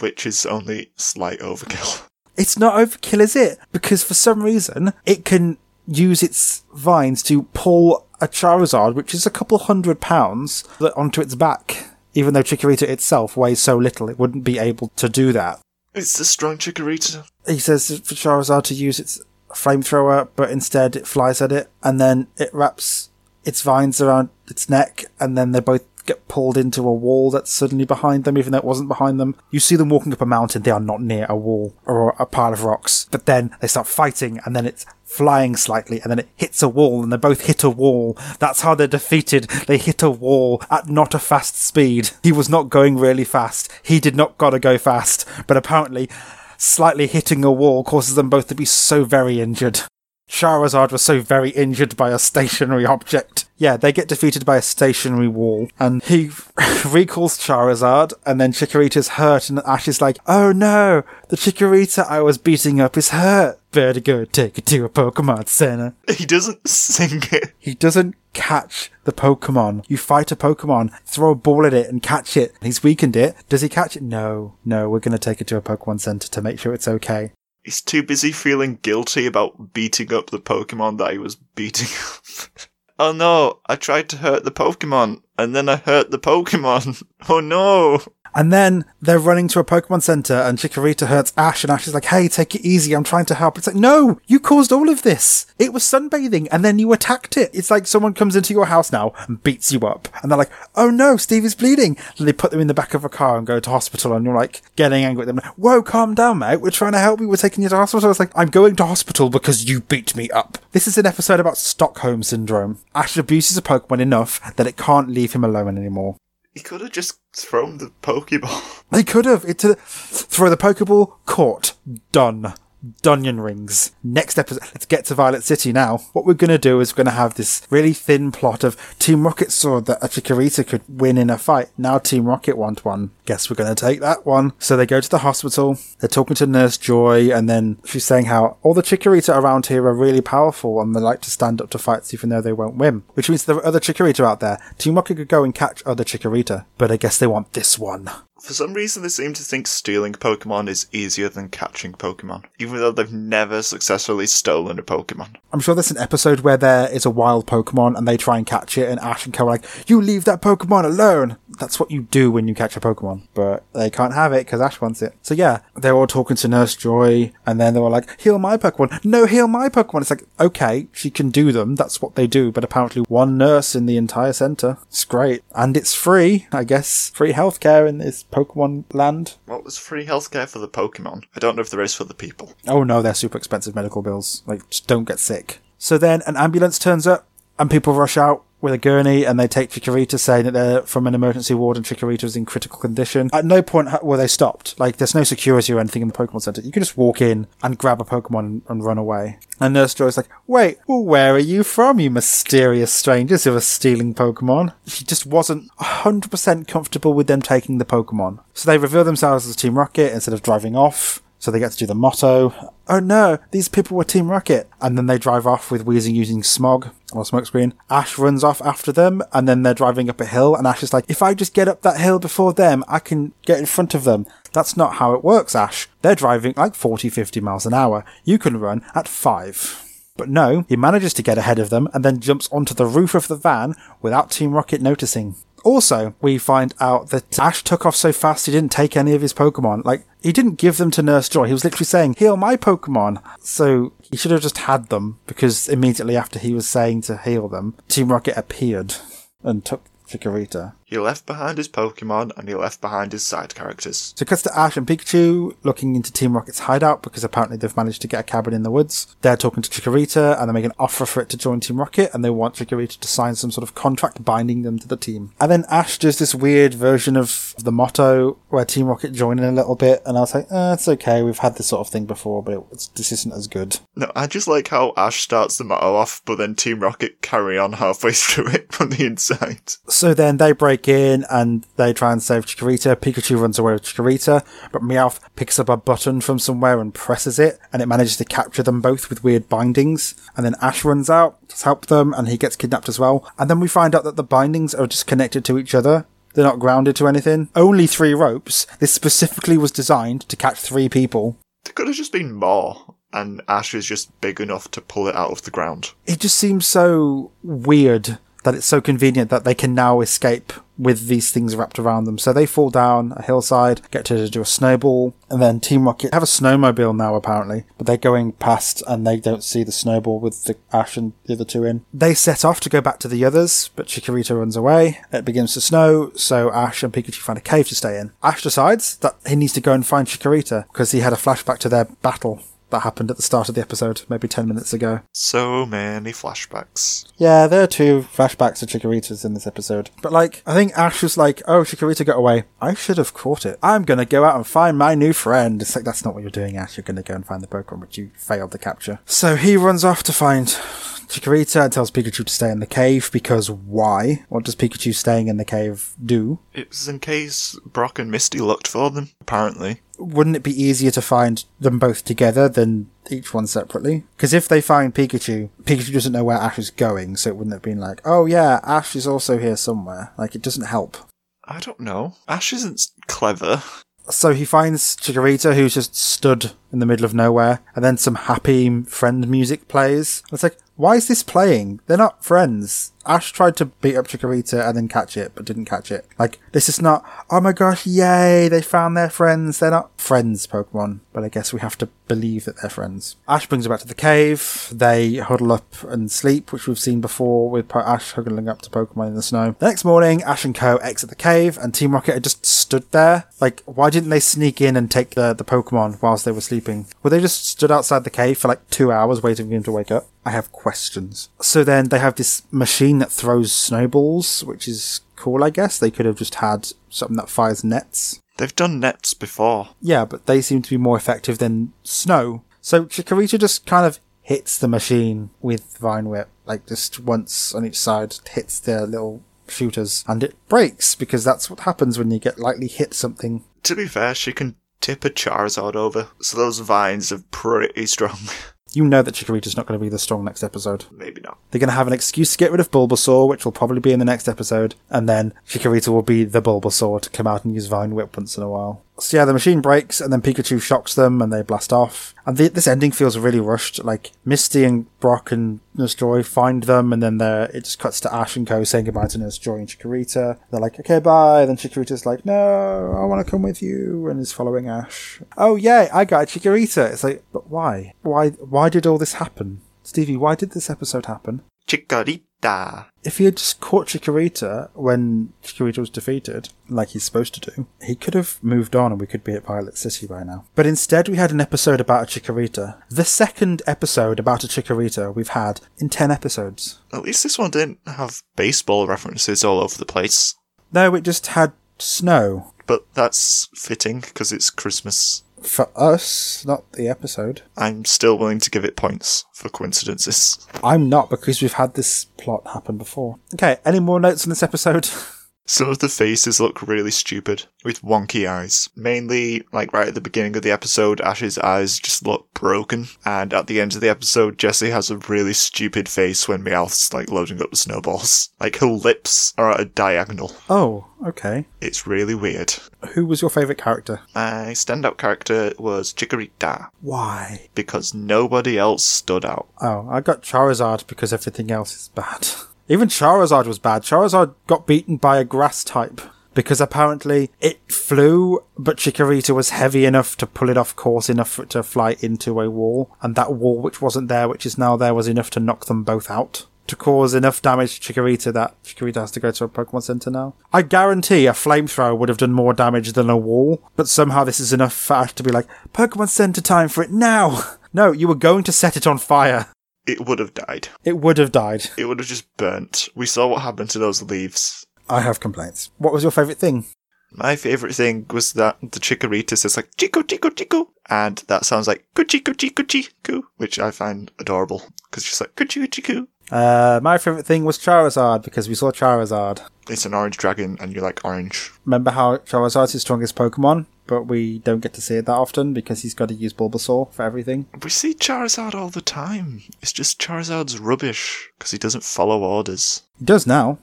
which is only slight overkill. It's not overkill, is it? Because for some reason, it can use its vines to pull a Charizard, which is a couple hundred pounds, onto its back. Even though Chikorita itself weighs so little, it wouldn't be able to do that. It's the strong Chikorita. he says for Charizard to use its flamethrower, but instead it flies at it, and then it wraps its vines around its neck, and then they both get pulled into a wall that's suddenly behind them, even though it wasn't behind them. You see them walking up a mountain, they are not near a wall or a pile of rocks, but then they start fighting, and then it's flying slightly, and then it hits a wall, and they both hit a wall. That's how they're defeated. They hit a wall at not a fast speed. He was not going really fast. He did not gotta go fast, but apparently slightly hitting a wall causes them both to be so very injured. Charizard was so very injured by a stationary object. Yeah, they get defeated by a stationary wall, and he recalls Charizard, and then Chikorita's hurt, and Ash is like, oh no, the Chikorita I was beating up is hurt. Better go take it to a Pokemon Center. He doesn't sing it. He doesn't catch the Pokemon. You fight a Pokemon, throw a ball at it and catch it. He's weakened it. Does he catch it? No. No, we're going to take it to a Pokemon Center to make sure it's okay. He's too busy feeling guilty about beating up the Pokemon that he was beating up. oh no, I tried to hurt the Pokemon, and then I hurt the Pokemon. Oh no. And then they're running to a Pokemon Center and Chikorita hurts Ash and Ash is like, hey, take it easy. I'm trying to help. It's like, no, you caused all of this. It was sunbathing and then you attacked it. It's like someone comes into your house now and beats you up. And they're like, oh no, Steve is bleeding. And they put them in the back of a car and go to hospital and you're like getting angry with them. Whoa, calm down, mate. We're trying to help you. We're taking you to hospital. It's like, I'm going to hospital because you beat me up. This is an episode about Stockholm Syndrome. Ash abuses a Pokemon enough that it can't leave him alone anymore. He could have just thrown the Pokeball. They could have. It to throw the Pokeball, caught, done. Dunyan rings. Next episode, let's get to Violet City now. What we're going to do is we're going to have this really thin plot of Team Rocket saw that a Chikorita could win in a fight. Now Team Rocket want one. Guess we're going to take that one. So they go to the hospital. They're talking to Nurse Joy, and then she's saying how all the Chikorita around here are really powerful and they like to stand up to fights even though they won't win. Which means there are other Chikorita out there. Team Rocket could go and catch other Chikorita, but I guess they want this one. For some reason, they seem to think stealing Pokemon is easier than catching Pokemon, even though they've never successfully stolen a Pokemon. I'm sure there's an episode where there is a wild Pokemon and they try and catch it, and Ash and Co are like, "You leave that Pokemon alone." That's what you do when you catch a Pokemon, but they can't have it because Ash wants it. So yeah, they're all talking to Nurse Joy, and then they were like, "Heal my Pokemon." No, heal my Pokemon. It's like, okay, she can do them. That's what they do. But apparently, one nurse in the entire center. It's great, and it's free. I guess free healthcare in this Pokemon land. What was free healthcare for the Pokemon? I don't know if there is for the people. Oh no, they're super expensive medical bills. Like, just don't get sick. So then an ambulance turns up and people rush out with a gurney and they take Chikorita saying that they're from an emergency ward and Chikorita is in critical condition. At no point were they stopped. Like there's no security or anything in the Pokemon Center. You can just walk in and grab a Pokemon and, run away. And Nurse Joy's like, wait, well, where are you from, you mysterious strangers who are stealing Pokemon? She just wasn't 100% comfortable with them taking the Pokemon. So they reveal themselves as Team Rocket instead of driving off. So they get to do the motto. Oh no, these people were Team Rocket. And then they drive off with Weezing using smog or smokescreen. Ash runs off after them and then they're driving up a hill and Ash is like, if I just get up that hill before them, I can get in front of them. That's not how it works, Ash. They're driving like 40, 50 miles an hour. You can run at five. But no, he manages to get ahead of them and then jumps onto the roof of the van without Team Rocket noticing. Also, we find out that Ash took off so fast he didn't take any of his Pokemon. Like, he didn't give them to Nurse Joy. He was literally saying, heal my Pokemon. So he should have just had them because immediately after he was saying to heal them, Team Rocket appeared and took Chikorita. He left behind his Pokemon and he left behind his side characters. So it cuts to Ash and Pikachu looking into Team Rocket's hideout because apparently they've managed to get a cabin in the woods. They're talking to Chikorita and they make an offer for it to join Team Rocket and they want Chikorita to sign some sort of contract binding them to the team. And then Ash does this weird version of the motto where Team Rocket join in a little bit and I was like, eh, it's okay, we've had this sort of thing before, but it's, this isn't as good. No, I just like how Ash starts the motto off, but then Team Rocket carry on halfway through it from the inside. So then they break in and they try and save Chikorita. Pikachu runs away with Chikorita, but Meowth picks up a button from somewhere and presses it, and it manages to capture them both with weird bindings. And then Ash runs out to help them, and he gets kidnapped as well. And then we find out that the bindings are just connected to each other. They're not grounded to anything. Only three ropes. This specifically was designed to catch three people. There could have just been more, and Ash is just big enough to pull it out of the ground. It just seems so weird that it's so convenient that they can now escape with these things wrapped around them. So they fall down a hillside, get to do a snowball, and then Team Rocket have a snowmobile now apparently, but they're going past and they don't see the snowball with the Ash and the other two in. They set off to go back to the others, but Chikorita runs away. It begins to snow, so Ash and Pikachu find a cave to stay in. Ash decides that he needs to go and find Chikorita because he had a flashback to their battle that happened at the start of the episode, maybe 10 minutes ago. So many flashbacks. Yeah, there are two flashbacks of Chikorita's in this episode. But like, I think Ash was like, oh, Chikorita got away. I should have caught it. I'm gonna go out and find my new friend. It's like, that's not what you're doing, Ash. You're gonna go and find the Pokemon, which you failed to capture. So he runs off to find Chikorita and tells Pikachu to stay in the cave because why? What does Pikachu staying in the cave do? It was in case Brock and Misty looked for them, apparently. Wouldn't it be easier to find them both together than each one separately? Because if they find Pikachu, Pikachu doesn't know where Ash is going, so it wouldn't have been like, oh yeah, Ash is also here somewhere. Like, it doesn't help. I don't know. Ash isn't clever. So he finds Chikorita, who's just stood in the middle of nowhere, and then some happy friend music plays. It's like, why is this playing? They're not friends. Ash tried to beat up Chikorita and then catch it, but didn't catch it. Like, this is not, oh my gosh, yay, they found their friends. They're not friends, Pokemon, but I guess we have to believe that they're friends. Ash brings her back to the cave. They huddle up and sleep, which we've seen before with Ash huddling up to Pokemon in the snow. The next morning, Ash and Co exit the cave, and Team Rocket had just stood there. Like, why didn't they sneak in and take the, the Pokemon whilst they were sleeping? Were they just stood outside the cave for like two hours waiting for him to wake up? I have questions. So then they have this machine that throws snowballs, which is cool, I guess. They could have just had something that fires nets. They've done nets before. Yeah, but they seem to be more effective than snow. So Chikorita just kind of hits the machine with Vine Whip, like just once on each side, hits their little shooters, and it breaks because that's what happens when you get lightly hit something. To be fair, she can tip a Charizard over, so those vines are pretty strong. You know that Chikorita's not going to be this strong next episode. Maybe not. They're going to have an excuse to get rid of Bulbasaur, which will probably be in the next episode, and then Chikorita will be the Bulbasaur to come out and use Vine Whip once in a while. So yeah, the machine breaks, and then Pikachu shocks them, and they blast off. And the, this ending feels really rushed. Like Misty and Brock and Nurse Joy find them, and then they're, it just cuts to Ash and Co saying goodbye to Nurse Joy and Chikorita. They're like, "Okay, bye." Then Chikorita's like, "No, I want to come with you," and is following Ash. Oh yeah, I got Chikorita. It's like, but why? Why? Why did all this happen? Stevie, why did this episode happen? Chikorita. If he had just caught Chikorita when Chikorita was defeated, like he's supposed to do, he could have moved on and we could be at Violet City by now. But instead, we had an episode about a Chikorita. The second episode about a Chikorita we've had in 10 episodes. At least this one didn't have baseball references all over the place. No, it just had snow. But that's fitting because it's Christmas. For us, not the episode. I'm still willing to give it points for coincidences. I'm not because we've had this plot happen before. Okay, any more notes on this episode? Some of the faces look really stupid, with wonky eyes. Mainly, like right at the beginning of the episode, Ash's eyes just look broken, and at the end of the episode, Jesse has a really stupid face when Meowth's like loading up the snowballs. Like her lips are at a diagonal. oh, okay. It's really weird. Who was your favourite character? My standout character was Chikorita, Why? because nobody else stood out. Oh, I got Charizard because everything else is bad. Even Charizard was bad. Charizard got beaten by a grass type because apparently it flew, but Chikorita was heavy enough to pull it off course enough for it to fly into a wall, and that wall which wasn't there, which is now there, was enough to knock them both out. To cause enough damage to Chikorita that Chikorita has to go to a Pokemon Center now. I guarantee a flamethrower would have done more damage than a wall, but somehow this is enough for Ash to be like, Pokemon Center time for it now! No, you were going to set it on fire. It would have died. It would have died. It would have just burnt. We saw what happened to those leaves. I have complaints. What was your favourite thing? My favourite thing was that the Chikorita says like Chico Chico Chico, and that sounds like Kuchi Kuchi Kuchi Ku, which I find adorable because she's like Kuchi Kuchi Ku. Uh, my favourite thing was Charizard because we saw Charizard. It's an orange dragon, and you like orange. Remember how Charizard's his strongest Pokemon, but we don't get to see it that often because he's got to use Bulbasaur for everything. We see Charizard all the time. It's just Charizard's rubbish because he doesn't follow orders. He does now.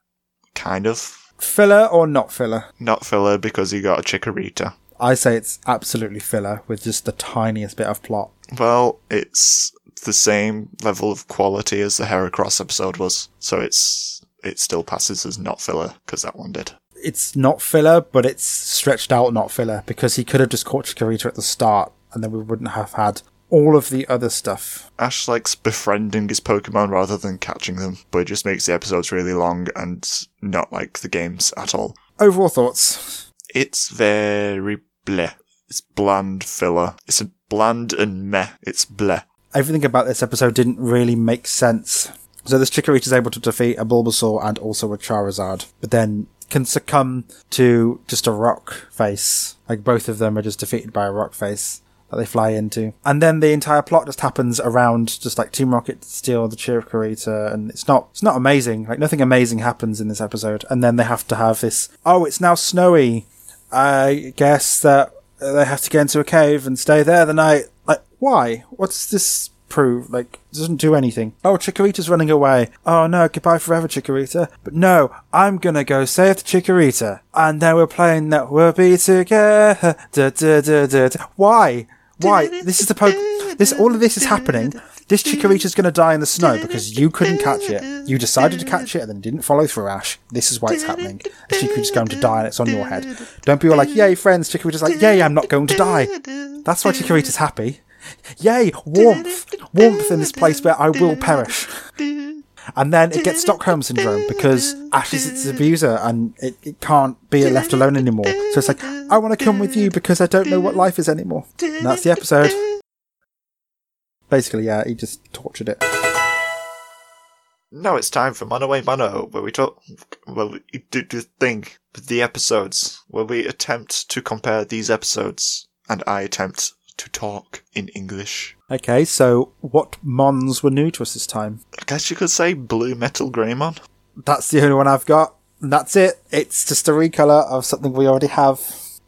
Kind of. Filler or not filler? Not filler because he got a Chikorita. I say it's absolutely filler with just the tiniest bit of plot. Well, it's the same level of quality as the Heracross episode was, so it's it still passes as not filler because that one did. It's not filler, but it's stretched out not filler because he could have just caught Chikorita at the start and then we wouldn't have had all of the other stuff. Ash likes befriending his Pokemon rather than catching them, but it just makes the episodes really long and not like the games at all. Overall thoughts. It's very bleh. It's bland filler. It's a bland and meh. It's bleh. Everything about this episode didn't really make sense. So this Chikorita is able to defeat a Bulbasaur and also a Charizard, but then can succumb to just a rock face. Like both of them are just defeated by a rock face that they fly into. And then the entire plot just happens around just like Team Rocket steal the Chikorita and it's not it's not amazing. Like nothing amazing happens in this episode. And then they have to have this oh it's now snowy. I guess that they have to get into a cave and stay there the night. Like why? What's this prove? Like doesn't do anything. Oh Chikorita's running away. Oh no, goodbye forever Chikorita. But no, I'm gonna go save the Chikorita. And then we're playing that we'll be together. Why? Why? This is the po- this all of this is happening. This Chikorita's to die in the snow because you couldn't catch it. You decided to catch it and then didn't follow through, Ash. This is why it's happening. The Chikorita's going to die and it's on your head. Don't be all like, yay, friends. Chikorita's like, yay, I'm not going to die. That's why Chikorita's happy. Yay, warmth. Warmth in this place where I will perish. And then it gets Stockholm syndrome because Ash is its abuser and it, it can't be left alone anymore. So it's like, I want to come with you because I don't know what life is anymore. And that's the episode. Basically, yeah, he just tortured it. Now it's time for Mono Away Mono, where we talk, well, we do the thing with the episodes, where we attempt to compare these episodes, and I attempt to talk in English. Okay, so what Mons were new to us this time? I guess you could say Blue Metal Greymon. That's the only one I've got. And that's it. It's just a recolor of something we already have.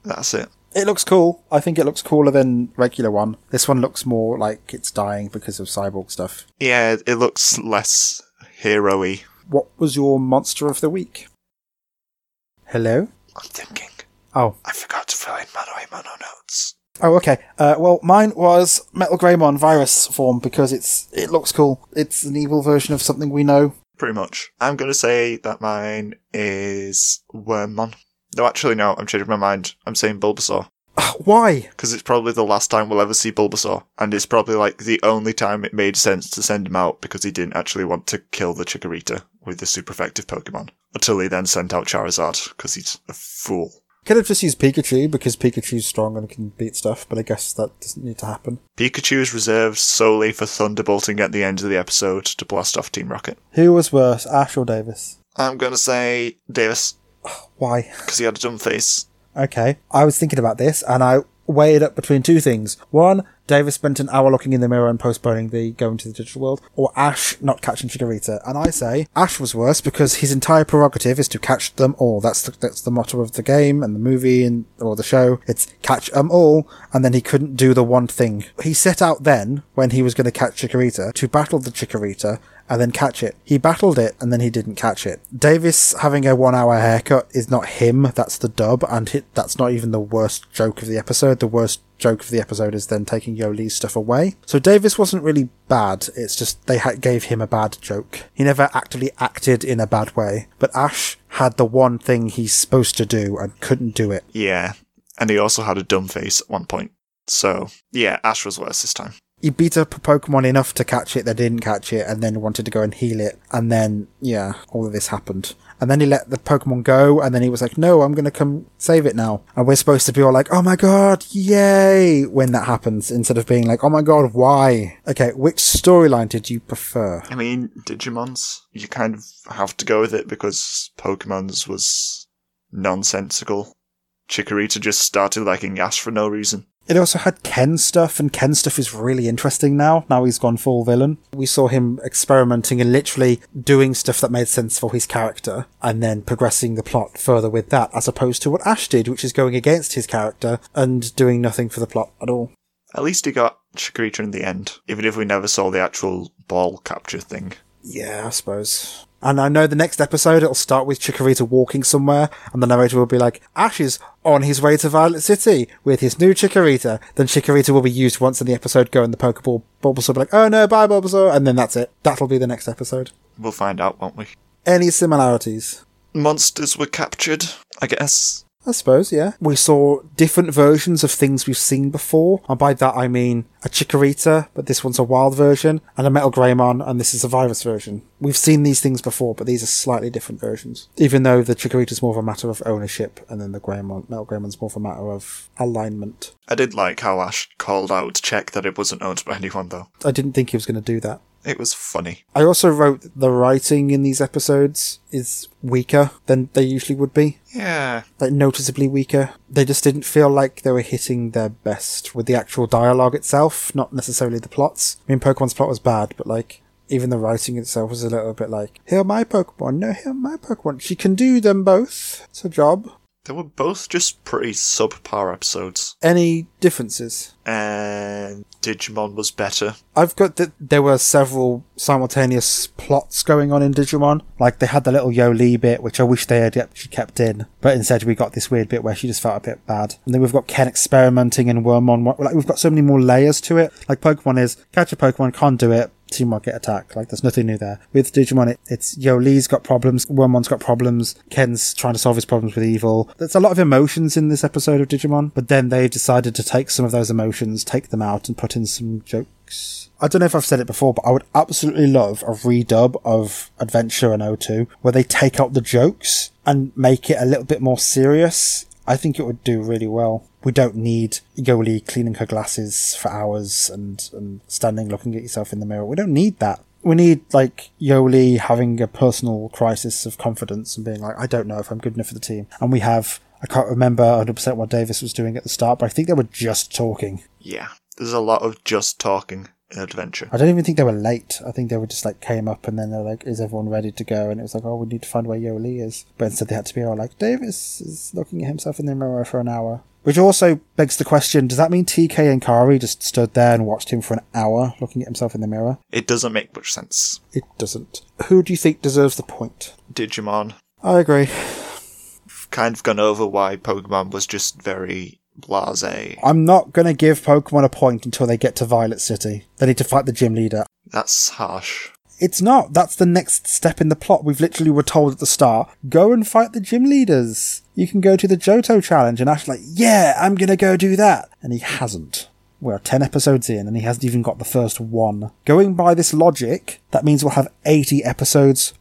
That's it. It looks cool. I think it looks cooler than regular one. This one looks more like it's dying because of cyborg stuff. Yeah, it looks less hero-y. What was your monster of the week? Hello? I'm thinking. Oh. I forgot to fill in Away Mono notes. Oh, okay. Uh, well, mine was Metal Greymon virus form because it's it looks cool. It's an evil version of something we know. Pretty much. I'm gonna say that mine is Wormmon. No, actually, no. I'm changing my mind. I'm saying Bulbasaur. Why? Because it's probably the last time we'll ever see Bulbasaur. And it's probably like the only time it made sense to send him out because he didn't actually want to kill the Chikorita with the super effective Pokemon. Until he then sent out Charizard because he's a fool. Could have just used Pikachu because Pikachu's strong and can beat stuff, but I guess that doesn't need to happen. Pikachu is reserved solely for Thunderbolting at the end of the episode to blast off Team Rocket. Who was worse, Ash or Davis? I'm gonna say Davis Why? because he had a dumb face. Okay. I was thinking about this and I weighed up between two things. One, Davis spent an hour looking in the mirror and postponing the going to the digital world, or Ash not catching Chikorita. And I say Ash was worse because his entire prerogative is to catch them all. That's the, that's the motto of the game and the movie and or the show. It's catch them all, and then he couldn't do the one thing. He set out then when he was going to catch Chikorita to battle the Chikorita and then catch it. He battled it and then he didn't catch it. Davis having a one hour haircut is not him, that's the dub, and that's not even the worst joke of the episode. The worst joke of the episode is then taking Yolei's stuff away. So Davis wasn't really bad, it's just they ha- gave him a bad joke. He never actively acted in a bad way, but Ash had the one thing he's supposed to do and couldn't do it. Yeah, and he also had a dumb face at one point. So, yeah, Ash was worse this time. He beat up a Pokemon enough to catch it that didn't catch it and then wanted to go and heal it. And then, yeah, all of this happened. And then he let the Pokemon go and then he was like, no, I'm to come save it now. And we're supposed to be all like, oh my god, yay, when that happens instead of being like, oh my god, why? Okay, which storyline did you prefer? I mean, Digimon's, you kind of have to go with it because Pokemon's was nonsensical. Chikorita just started liking Ash for no reason. It also had Ken stuff, and Ken stuff is really interesting now. Now he's gone full villain. We saw him experimenting and literally doing stuff that made sense for his character, and then progressing the plot further with that, as opposed to what Ash did, which is going against his character and doing nothing for the plot at all. At least he got Chikorita in the end, even if we never saw the actual ball capture thing. Yeah, I suppose. And I know the next episode it'll start with Chikorita walking somewhere, and the narrator will be like, Ash is on his way to Violet City with his new Chikorita. Then Chikorita will be used once in the episode, go in the Pokeball. Bulbasaur will be like, oh no, bye Bulbasaur, and then that's it. That'll be the next episode. We'll find out, won't we? Any similarities? Monsters were captured, I guess. I suppose, yeah. We saw different versions of things we've seen before, and by that I mean a Chikorita, but this one's a wild version, and a Metal Greymon, and this is a virus version. We've seen these things before, but these are slightly different versions. Even though the Chikorita's more of a matter of ownership, and then the Greymon, Metal Greymon's more of a matter of alignment. I did like how Ash called out to check that it wasn't owned by anyone, though. I didn't think he was going to do that. It was funny. I also wrote the writing in these episodes is weaker than they usually would be. Yeah. Like noticeably weaker. They just didn't feel like they were hitting their best with the actual dialogue itself, not necessarily the plots. I mean, Pokemon's plot was bad, but like even the writing itself was a little bit like, heal my Pokemon, no, heal my Pokemon. She can do them both. It's a job. They were both just pretty subpar episodes. Any differences? And Digimon was better. I've got that there were several simultaneous plots going on in Digimon. Like they had the little Yolei bit, which I wish they had actually kept in, but instead we got this weird bit where she just felt a bit bad. And then we've got Ken experimenting in Wormmon. Like we've got so many more layers to it. Like Pokemon is catch a Pokemon, can't do it. Team might get attacked. Like there's nothing new there. With Digimon, it, it's Lee's got problems, Wormmon's got problems, Ken's trying to solve his problems with evil. There's a lot of emotions in this episode of Digimon, but then they've decided to take some of those emotions, take them out, and put in some jokes. I don't know if I've said it before, but I would absolutely love a redub of Adventure and 02 where they take out the jokes and make it a little bit more serious. I think it would do really well. We don't need Yolei cleaning her glasses for hours and, and standing looking at yourself in the mirror. We don't need that. We need like Yolei having a personal crisis of confidence and being like, I don't know if I'm good enough for the team. And we have, I can't remember 100% what Davis was doing at the start, but I think they were just talking. Yeah. There's a lot of just talking in Adventure. I don't even think they were late. I think they were just like came up and then they're like, "Is everyone ready to go?" And it was like, "Oh, we need to find where Yoli is." But instead, they had to be all like, "Davis is looking at himself in the mirror for an hour." Which also begs the question: Does that mean TK and Kari just stood there and watched him for an hour looking at himself in the mirror? It doesn't make much sense. It doesn't. Who do you think deserves the point? Digimon. I agree. I've kind of gone over why Pokemon was just very blase. I'm not going to give Pokemon a point until they get to Violet City. They need to fight the gym leader. That's harsh. It's not. That's the next step in the plot. We've literally were told at the start, go and fight the gym leaders. You can go to the Johto challenge. And Ash like, yeah, I'm to go do that. And he hasn't. We're 10 episodes in and he hasn't even got the first one. Going by this logic, that means we'll have 80 episodes.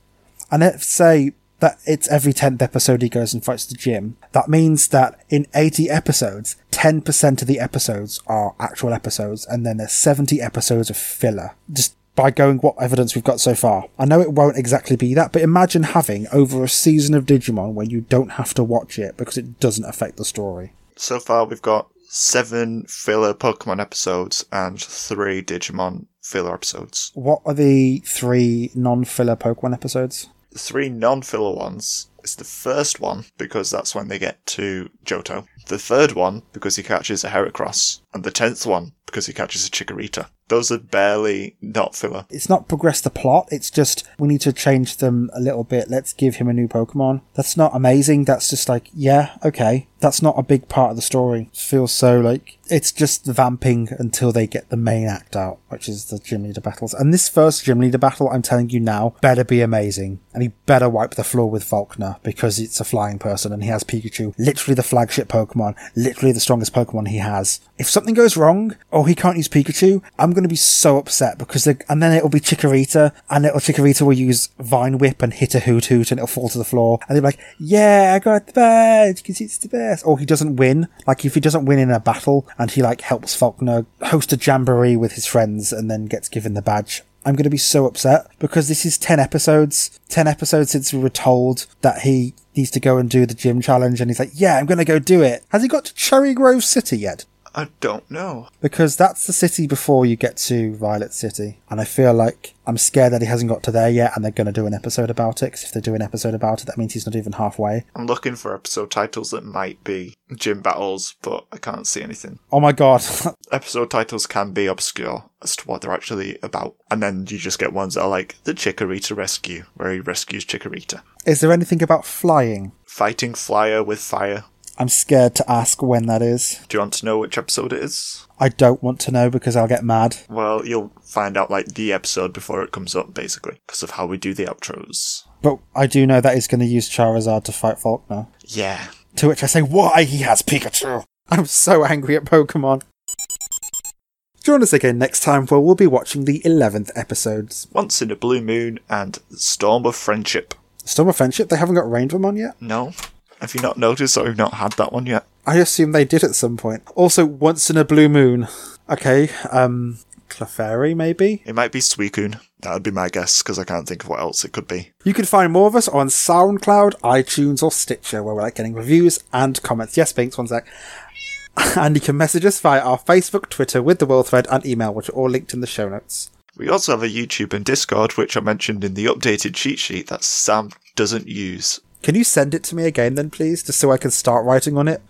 And let's say that it's every 10th episode he goes and fights the gym. That means that in 80 episodes, 10% of the episodes are actual episodes and then there's 70 episodes of filler. Just by going what evidence we've got so far. I know it won't exactly be that, but imagine having over a season of Digimon when you don't have to watch it because it doesn't affect the story. So far, we've got seven filler Pokemon episodes and three Digimon filler episodes. What are the three non-filler Pokemon episodes? The three non filler ones is the first one because that's when they get to Johto. The third one because he catches a Heracross. And the tenth one because he catches a Chikorita. Those are barely not filler. It's not progress the plot, it's just we need to change them a little bit. Let's give him a new Pokemon. That's not amazing, that's just like, yeah, okay. That's not a big part of the story. It feels so like it's just vamping until they get the main act out, which is the gym leader battles. And this first gym leader battle, I'm telling you now, better be amazing. And he better wipe the floor with Falkner because it's a flying person and he has Pikachu, literally the flagship Pokemon, literally the strongest Pokemon he has. If something goes wrong, or he can't use Pikachu, I'm going to be so upset because they, and then it'll be Chikorita and little Chikorita will use Vine Whip and hit a Hoothoot and it'll fall to the floor and they'll be like, yeah, I got the badge because it's the best. Or he doesn't win. Like if he doesn't win in a battle and he like helps Falkner host a jamboree with his friends and then gets given the badge. I'm going to be so upset because this is 10 episodes. 10 episodes since we were told that he needs to go and do the gym challenge and he's like, yeah, I'm going to go do it. Has he got to Cherrygrove City yet? I don't know. Because that's the city before you get to Violet City. And I feel like I'm scared that he hasn't got to there yet and they're going to do an episode about it. Because if they do an episode about it, that means he's not even halfway. I'm looking for episode titles that might be gym battles, but I can't see anything. Oh my god. episode titles can be obscure as to what they're actually about. And then you just get ones that are like the Chikorita Rescue, where he rescues Chikorita. Is there anything about flying? Fighting Flyer with fire. I'm scared to ask when that is. Do you want to know which episode it is? I don't want to know because I'll get mad. Well, you'll find out like the episode before it comes up, basically, because of how we do the outros. But I do know that he's going to use Charizard to fight Falkner. Yeah, To which I say, why he has Pikachu? I'm so angry at Pokemon. Join us again next time where we'll be watching the 11th episodes. Once in a Blue Moon and Storm of Friendship. Storm of Friendship, they haven't got Raidramon yet? No? Have you not noticed that we've not had that one yet? I assume they did at some point. Also, Once in a Blue Moon. Okay, um, Clefairy maybe? It might be Suicune. That would be my guess, because I can't think of what else it could be. You can find more of us on SoundCloud, iTunes, or Stitcher, where we're like getting reviews and comments. Yes, Binks, one sec. And you can message us via our Facebook, Twitter, with the world thread, and email, which are all linked in the show notes. We also have a YouTube and Discord, which are mentioned in the updated cheat sheet that Sam doesn't use. Can you send it to me again then, please, just so I can start writing on it?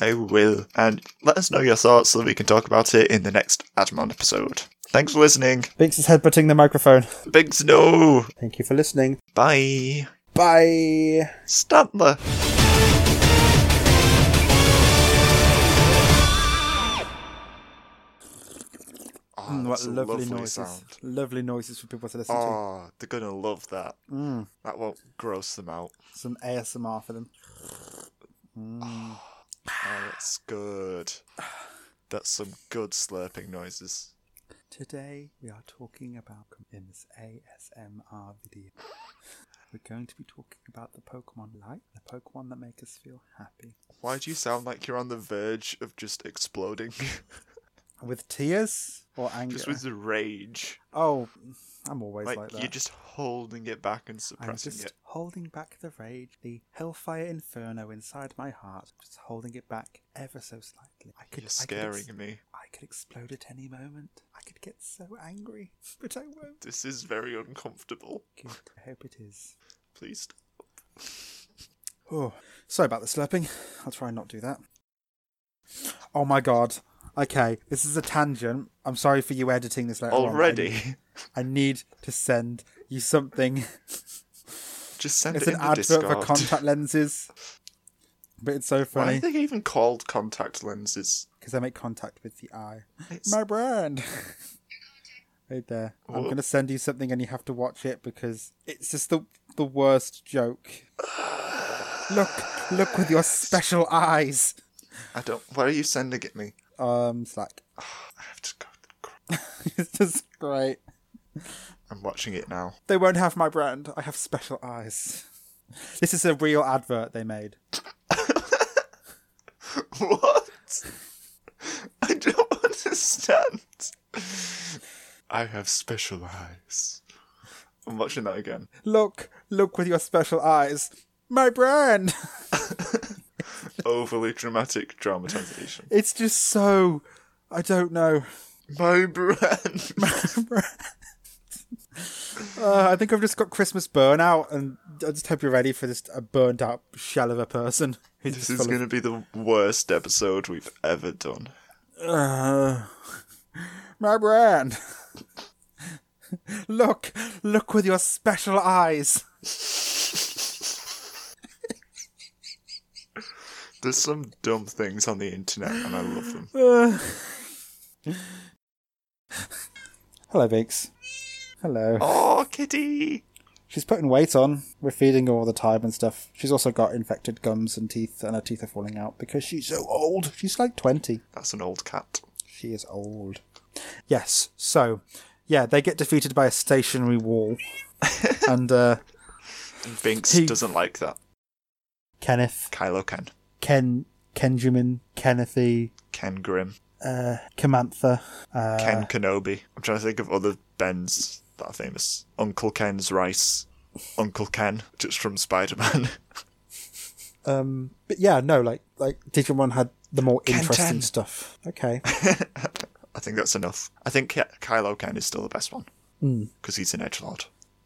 I will. And let us know your thoughts so that we can talk about it in the next Admon episode. Thanks for listening. Binks is headbutting the microphone. Big no! Thank you for listening. Bye. Bye. Stantler. Oh, Mm, what lovely, lovely noises. sound. Lovely noises for people to listen to. Oh, they're gonna love that. Mm, That won't gross them out. some ASMR for them. Oh, that's good. That's some good slurping noises. Today we are talking about in this ASMR video. We're going to be talking about the Pokemon light, the Pokemon that make us feel happy. Why do you sound like you're on the verge of just exploding? With tears or anger? just with the rage. Oh, I'm always Like, like, that. you're just holding it back and I'm suppressing just it. holding back the rage, the hellfire inferno inside my heart. Just holding it back ever so slightly. I could, You're I could ex- scaring me. I could explode at any moment. I could get so angry, but I won't. This is very uncomfortable. Good. I hope it is. Please stop. Oh, sorry about the slurping. I'll try and not do that. Oh my god. Okay, this is a tangent. I'm sorry for you editing this later on. I need- Already? I need to send you something. Just send It's it an advert Discord. for contact lenses. But it's so funny. Why are they even called contact lenses? because I make contact with the eye. It's, My brand. right there. I'm gonna send you something and you have to watch it because it's just the the worst joke. look, look with your special eyes. I don't. Why are you sending it me? Um, Slack. I have to go. it's just great. I'm watching it now. They won't have my brand. I have special eyes. This is a real advert they made. What? I don't understand. I have special eyes. I'm watching that again. Look, look with your special eyes. My brand. Overly dramatic dramatization. It's just so. I don't know. My brand. My brand. Uh, I think I've just got Christmas burnout, and I just hope you're ready for this a burnt out shell of a person. This is going to be the worst episode we've ever done. Uh, my brand. look, look with your special eyes. There's some dumb things on the internet, and I love them. Uh. Hello, Binks. Hello. Oh, kitty! She's putting weight on. We're feeding her all the time and stuff. She's also got infected gums and teeth, and her teeth are falling out because she's so old. She's like 20. That's an old cat. She is old. Yes, so, yeah, they get defeated by a stationary wall. and, uh, And Binks He- doesn't like that. Kenneth, Kylo Ken. Ken, Kenjamin, Kennethy, Ken Grimm. uh, Kamantha, uh, Ken Kenobi. I'm trying to think of other Bens that are famous. Uncle Ken's Rice. Uncle Ken, just from Spider Man. um, but yeah, no, like, like, Digimon had the more Ken interesting 10. stuff. Okay. I think that's enough. I think Kylo Ken is still the best one. Mm. Because he's an edgelord.